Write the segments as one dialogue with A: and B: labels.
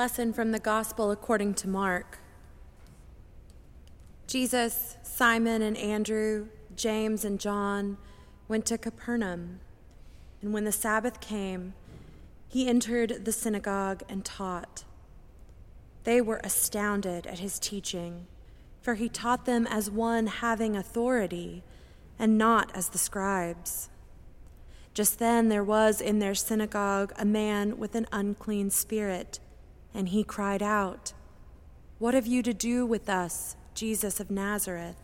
A: lesson from the Gospel according to Mark. Jesus, Simon, and Andrew, James, and John went to Capernaum. And when the Sabbath came, he entered the synagogue and taught. They were astounded at his teaching, for he taught them as one having authority and not as the scribes. Just then there was in their synagogue a man with an unclean spirit, and he cried out, What have you to do with us, Jesus of Nazareth?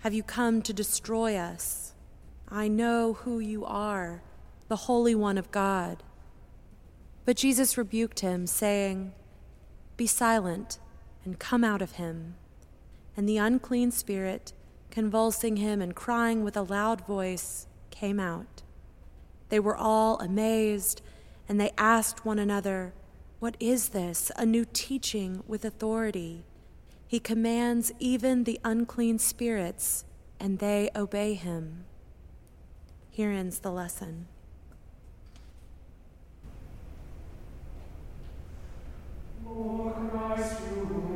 A: Have you come to destroy us? I know who you are, the Holy One of God. But Jesus rebuked him, saying, Be silent and come out of him. And the unclean spirit, convulsing him and crying with a loud voice, came out. They were all amazed, and they asked one another, What is this? A new teaching with authority. He commands even the unclean spirits, and they obey him. Here ends the lesson.
B: Lord Christ, you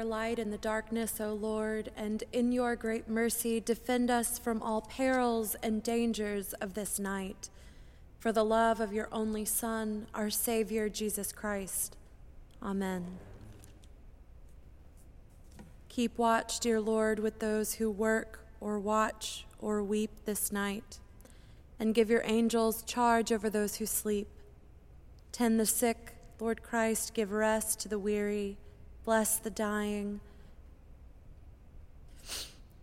A: our light in the darkness, O Lord, and in your great mercy defend us from all perils and dangers of this night. For the love of your only Son, our Savior, Jesus Christ. Amen. Keep watch, dear Lord, with those who work or watch or weep this night, and give your angels charge over those who sleep. Tend the sick, Lord Christ, give rest to the weary, bless the dying,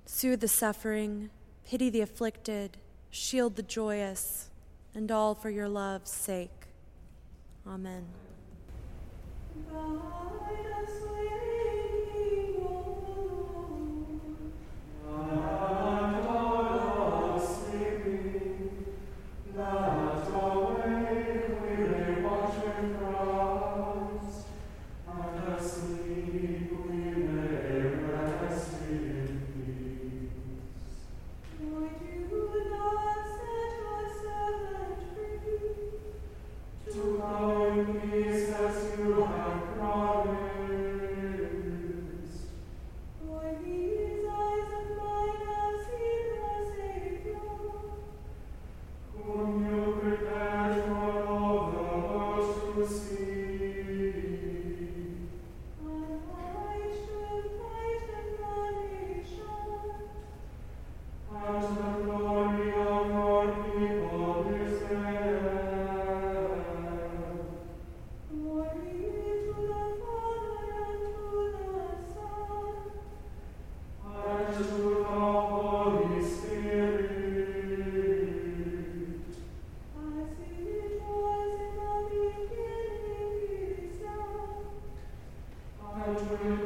A: soothe the suffering, pity the afflicted, shield the joyous, and all for your love's sake. Amen.
B: Thanks be to God.